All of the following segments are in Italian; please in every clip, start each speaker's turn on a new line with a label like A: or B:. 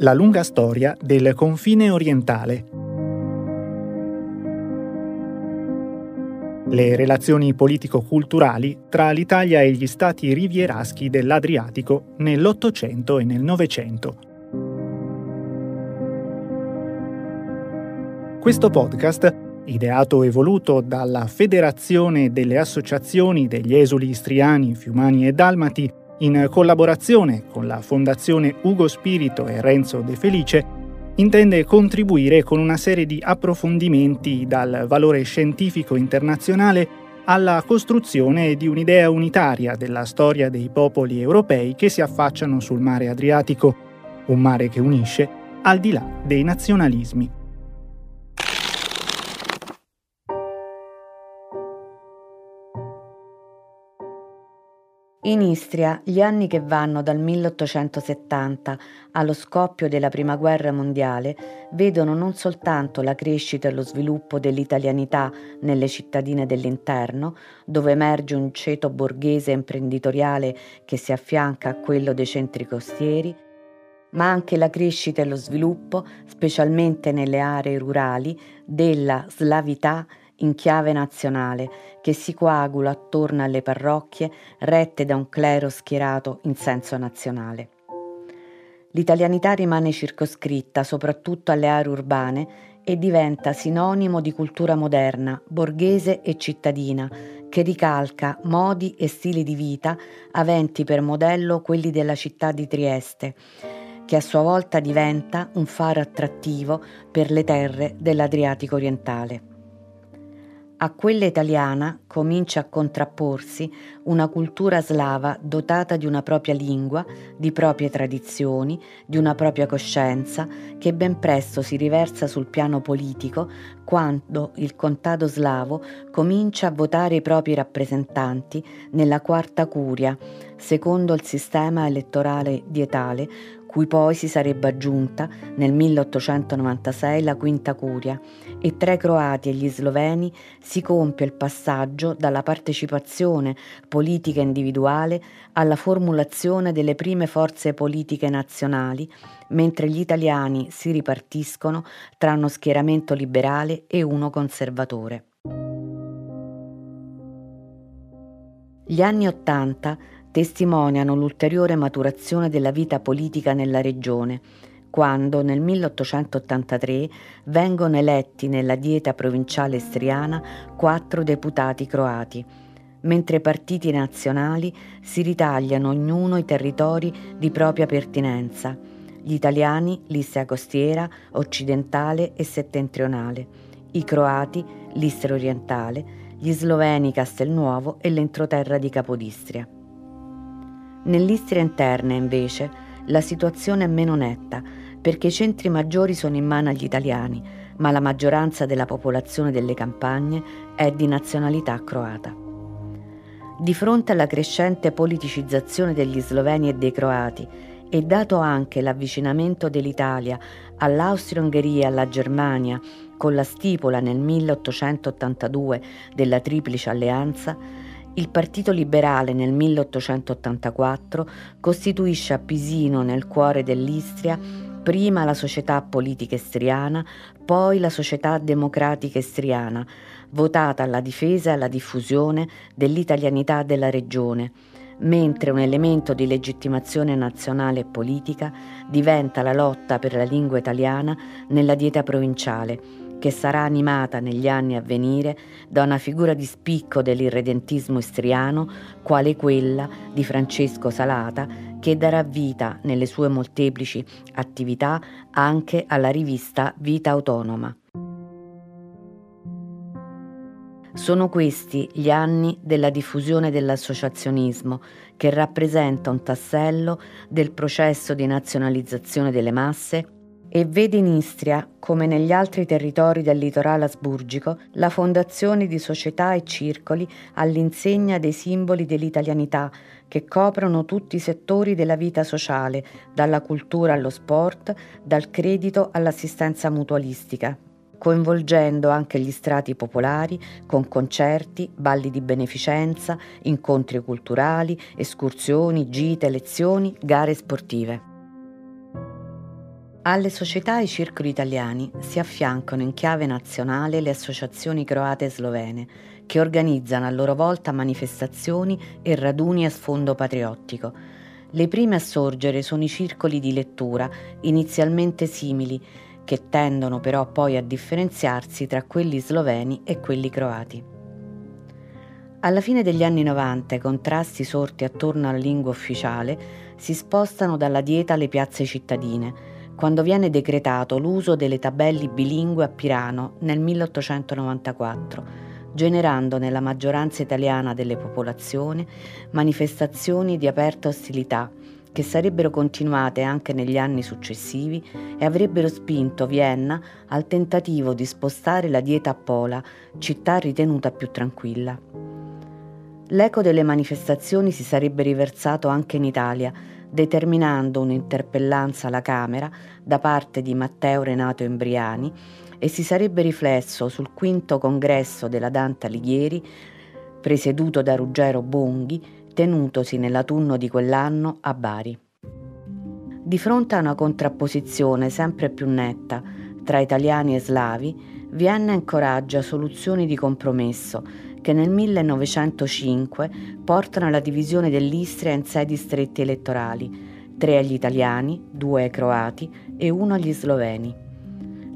A: La lunga storia del confine orientale. Le relazioni politico-culturali tra l'Italia e gli stati rivieraschi dell'Adriatico nell'Ottocento e nel Novecento. Questo podcast, ideato e voluto dalla Federazione delle Associazioni degli Esuli Istriani, Fiumani e Dalmati, in collaborazione con la Fondazione Ugo Spirito e Renzo De Felice, intende contribuire con una serie di approfondimenti dal valore scientifico internazionale alla costruzione di un'idea unitaria della storia dei popoli europei che si affacciano sul mare Adriatico, un mare che unisce al di là dei nazionalismi.
B: In Istria gli anni che vanno dal 1870 allo scoppio della Prima Guerra Mondiale vedono non soltanto la crescita e lo sviluppo dell'italianità nelle cittadine dell'interno, dove emerge un ceto borghese imprenditoriale che si affianca a quello dei centri costieri, ma anche la crescita e lo sviluppo, specialmente nelle aree rurali, della slavità in chiave nazionale che si coagula attorno alle parrocchie rette da un clero schierato in senso nazionale. L'italianità rimane circoscritta soprattutto alle aree urbane e diventa sinonimo di cultura moderna, borghese e cittadina, che ricalca modi e stili di vita aventi per modello quelli della città di Trieste, che a sua volta diventa un faro attrattivo per le terre dell'Adriatico orientale. A quella italiana comincia a contrapporsi una cultura slava dotata di una propria lingua, di proprie tradizioni, di una propria coscienza, che ben presto si riversa sul piano politico quando il contado slavo comincia a votare i propri rappresentanti nella quarta curia, secondo il sistema elettorale dietale cui poi si sarebbe aggiunta nel 1896 la quinta curia, e tra i croati e gli sloveni si compie il passaggio dalla partecipazione politica individuale alla formulazione delle prime forze politiche nazionali, mentre gli italiani si ripartiscono tra uno schieramento liberale e uno conservatore. Gli anni Ottanta testimoniano l'ulteriore maturazione della vita politica nella regione, quando nel 1883 vengono eletti nella dieta provinciale estriana quattro deputati croati, mentre i partiti nazionali si ritagliano ognuno i territori di propria pertinenza, gli italiani l'Istria costiera, occidentale e settentrionale, i croati l'Istria orientale, gli sloveni Castelnuovo e l'entroterra di Capodistria. Nell'Istria interna, invece, la situazione è meno netta, perché i centri maggiori sono in mano agli italiani, ma la maggioranza della popolazione delle campagne è di nazionalità croata. Di fronte alla crescente politicizzazione degli sloveni e dei croati, e dato anche l'avvicinamento dell'Italia all'Austria-Ungheria e alla Germania con la stipula nel 1882 della Triplice Alleanza, il Partito Liberale nel 1884 costituisce a Pisino, nel cuore dell'Istria, prima la società politica estriana, poi la società democratica estriana, votata alla difesa e alla diffusione dell'italianità della regione, mentre un elemento di legittimazione nazionale e politica diventa la lotta per la lingua italiana nella dieta provinciale, che sarà animata negli anni a venire da una figura di spicco dell'irredentismo istriano, quale quella di Francesco Salata, che darà vita nelle sue molteplici attività anche alla rivista Vita Autonoma. Sono questi gli anni della diffusione dell'associazionismo, che rappresenta un tassello del processo di nazionalizzazione delle masse e vede in Istria, come negli altri territori del litorale asburgico, la fondazione di società e circoli all'insegna dei simboli dell'italianità che coprono tutti i settori della vita sociale, dalla cultura allo sport, dal credito all'assistenza mutualistica coinvolgendo anche gli strati popolari con concerti, balli di beneficenza, incontri culturali, escursioni, gite, lezioni, gare sportive. Alle società e ai circoli italiani si affiancano in chiave nazionale le associazioni croate e slovene, che organizzano a loro volta manifestazioni e raduni a sfondo patriottico. Le prime a sorgere sono i circoli di lettura, inizialmente simili, che tendono però poi a differenziarsi tra quelli sloveni e quelli croati. Alla fine degli anni 90 i contrasti sorti attorno alla lingua ufficiale si spostano dalla dieta alle piazze cittadine, quando viene decretato l'uso delle tabelli bilingue a Pirano nel 1894, generando nella maggioranza italiana delle popolazioni manifestazioni di aperta ostilità che sarebbero continuate anche negli anni successivi e avrebbero spinto Vienna al tentativo di spostare la dieta a Pola, città ritenuta più tranquilla. L'eco delle manifestazioni si sarebbe riversato anche in Italia, determinando un'interpellanza alla Camera da parte di Matteo Renato Embriani e si sarebbe riflesso sul quinto congresso della Dante Alighieri, presieduto da Ruggero Bonghi, tenutosi nell'autunno di quell'anno a Bari. Di fronte a una contrapposizione sempre più netta tra italiani e slavi, Vienna incoraggia soluzioni di compromesso che nel 1905 portano alla divisione dell'Istria in sei distretti elettorali, tre agli italiani, due ai croati e uno agli sloveni.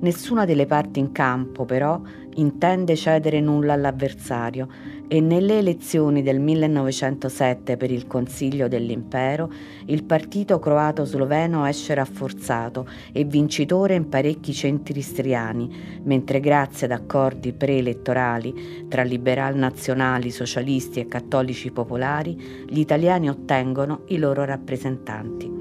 B: Nessuna delle parti in campo, però, intende cedere nulla all'avversario e nelle elezioni del 1907 per il Consiglio dell'Impero il partito croato-sloveno esce rafforzato e vincitore in parecchi centri istriani, mentre grazie ad accordi preelettorali tra liberal nazionali, socialisti e cattolici popolari, gli italiani ottengono i loro rappresentanti.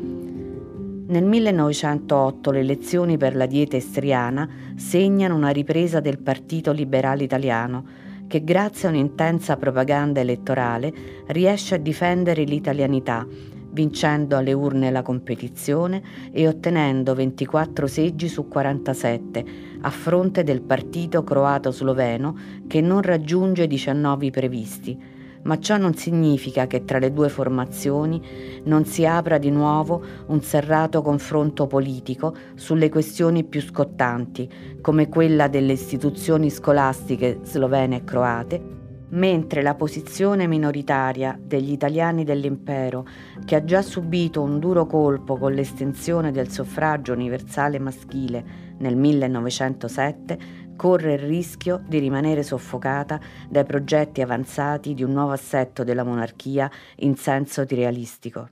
B: Nel 1908 le elezioni per la dieta istriana segnano una ripresa del Partito Liberale Italiano, che grazie a un'intensa propaganda elettorale riesce a difendere l'italianità, vincendo alle urne la competizione e ottenendo 24 seggi su 47, a fronte del partito croato-sloveno che non raggiunge i 19 previsti ma ciò non significa che tra le due formazioni non si apra di nuovo un serrato confronto politico sulle questioni più scottanti, come quella delle istituzioni scolastiche slovene e croate, mentre la posizione minoritaria degli italiani dell'impero, che ha già subito un duro colpo con l'estensione del suffragio universale maschile nel 1907, corre il rischio di rimanere soffocata dai progetti avanzati di un nuovo assetto della monarchia in senso realistico.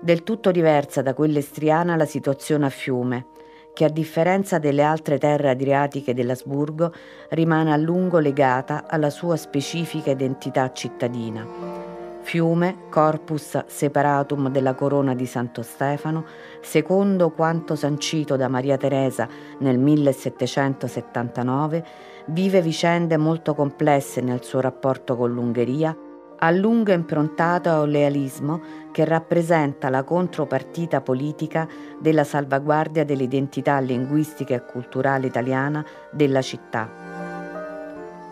B: Del tutto diversa da quella estriana la situazione a Fiume, che a differenza delle altre terre adriatiche dell'Asburgo rimane a lungo legata alla sua specifica identità cittadina fiume, corpus separatum della corona di Santo Stefano, secondo quanto sancito da Maria Teresa nel 1779, vive vicende molto complesse nel suo rapporto con l'Ungheria, a lungo improntato a un lealismo che rappresenta la contropartita politica della salvaguardia dell'identità linguistica e culturale italiana della città.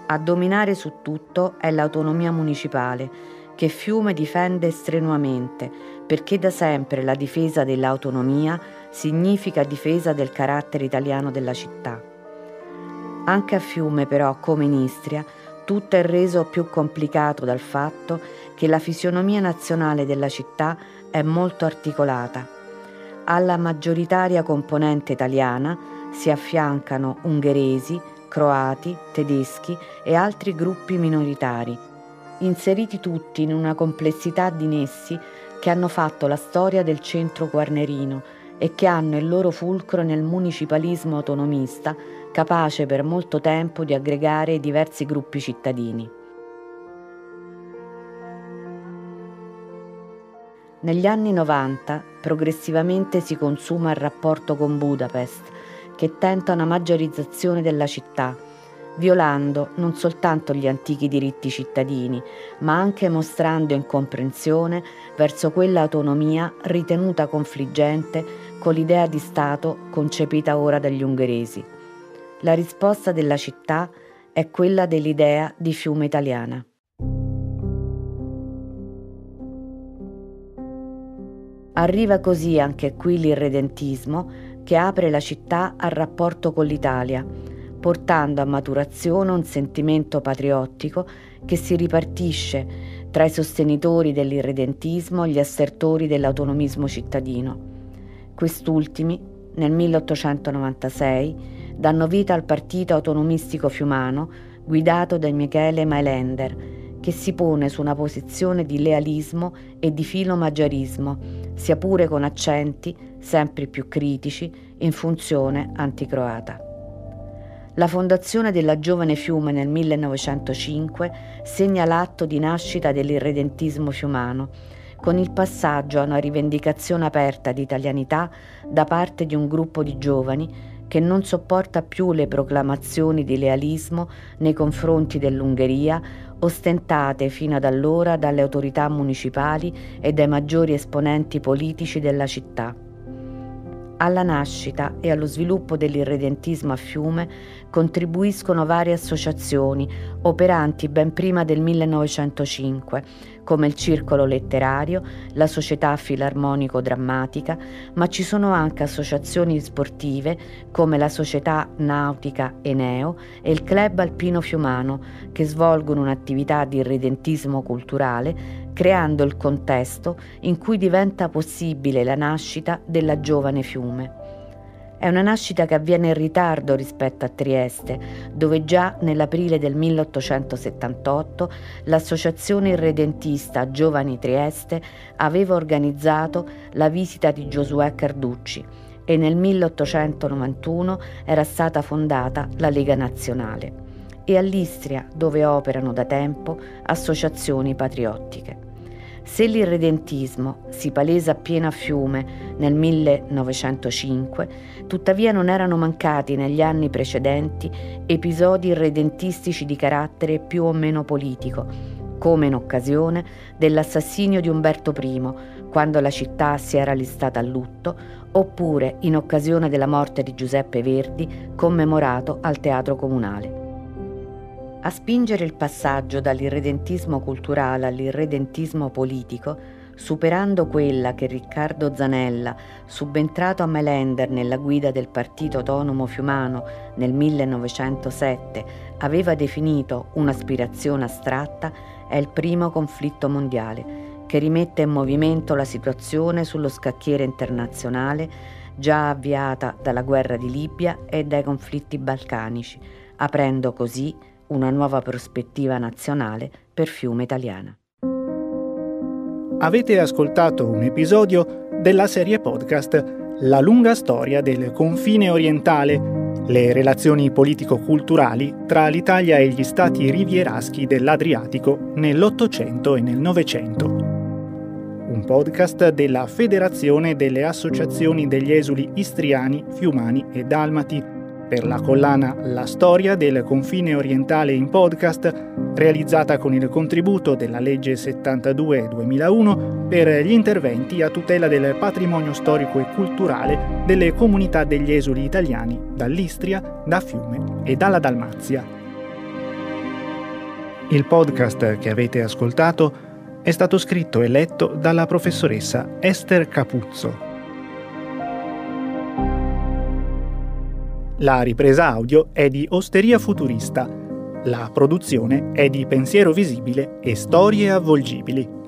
B: A dominare su tutto è l'autonomia municipale, che Fiume difende strenuamente, perché da sempre la difesa dell'autonomia significa difesa del carattere italiano della città. Anche a Fiume, però, come in Istria, tutto è reso più complicato dal fatto che la fisionomia nazionale della città è molto articolata. Alla maggioritaria componente italiana si affiancano ungheresi, croati, tedeschi e altri gruppi minoritari, inseriti tutti in una complessità di nessi che hanno fatto la storia del centro guarnerino e che hanno il loro fulcro nel municipalismo autonomista capace per molto tempo di aggregare diversi gruppi cittadini. Negli anni 90 progressivamente si consuma il rapporto con Budapest, che tenta una maggiorizzazione della città, violando non soltanto gli antichi diritti cittadini, ma anche mostrando incomprensione verso quell'autonomia ritenuta confliggente con l'idea di Stato concepita ora dagli ungheresi. La risposta della città è quella dell'idea di fiume italiana. Arriva così anche qui l'irredentismo che apre la città al rapporto con l'Italia, portando a maturazione un sentimento patriottico che si ripartisce tra i sostenitori dell'irredentismo e gli assertori dell'autonomismo cittadino. Quest'ultimi, nel 1896, danno vita al Partito Autonomistico Fiumano, guidato da Michele Mailender, che si pone su una posizione di lealismo e di filomaggiarismo, sia pure con accenti sempre più critici in funzione anticroata. La fondazione della Giovane Fiume nel 1905 segna l'atto di nascita dell'irredentismo fiumano, con il passaggio a una rivendicazione aperta di italianità da parte di un gruppo di giovani che non sopporta più le proclamazioni di lealismo nei confronti dell'Ungheria ostentate fino ad allora dalle autorità municipali e dai maggiori esponenti politici della città. Alla nascita e allo sviluppo dell'irredentismo a Fiume contribuiscono varie associazioni operanti ben prima del 1905, come il Circolo Letterario, la Società Filarmonico-Drammatica, ma ci sono anche associazioni sportive come la Società Nautica Eneo e il Club Alpino Fiumano, che svolgono un'attività di irredentismo culturale creando il contesto in cui diventa possibile la nascita della giovane fiume. È una nascita che avviene in ritardo rispetto a Trieste, dove già nell'aprile del 1878 l'associazione irredentista Giovani Trieste aveva organizzato la visita di Giosuè Carducci e nel 1891 era stata fondata la Lega Nazionale e all'Istria, dove operano da tempo associazioni patriottiche. Se l'irredentismo si palesa a fiume nel 1905, tuttavia non erano mancati negli anni precedenti episodi irredentistici di carattere più o meno politico, come in occasione dell'assassinio di Umberto I, quando la città si era listata a lutto, oppure in occasione della morte di Giuseppe Verdi, commemorato al Teatro Comunale. A spingere il passaggio dall'irredentismo culturale all'irredentismo politico, superando quella che Riccardo Zanella, subentrato a Melender nella guida del Partito Autonomo Fiumano nel 1907, aveva definito un'aspirazione astratta, è il primo conflitto mondiale, che rimette in movimento la situazione sullo scacchiere internazionale già avviata dalla guerra di Libia e dai conflitti balcanici, aprendo così una nuova prospettiva nazionale per Fiume Italiana.
A: Avete ascoltato un episodio della serie podcast La lunga storia del confine orientale, le relazioni politico-culturali tra l'Italia e gli stati rivieraschi dell'Adriatico nell'Ottocento e nel Novecento. Un podcast della Federazione delle Associazioni degli Esuli Istriani, Fiumani e Dalmati per la collana La storia del confine orientale in podcast, realizzata con il contributo della legge 72-2001 per gli interventi a tutela del patrimonio storico e culturale delle comunità degli esuli italiani dall'Istria, da Fiume e dalla Dalmazia. Il podcast che avete ascoltato è stato scritto e letto dalla professoressa Esther Capuzzo La ripresa audio è di Osteria Futurista. La produzione è di Pensiero Visibile e Storie Avvolgibili.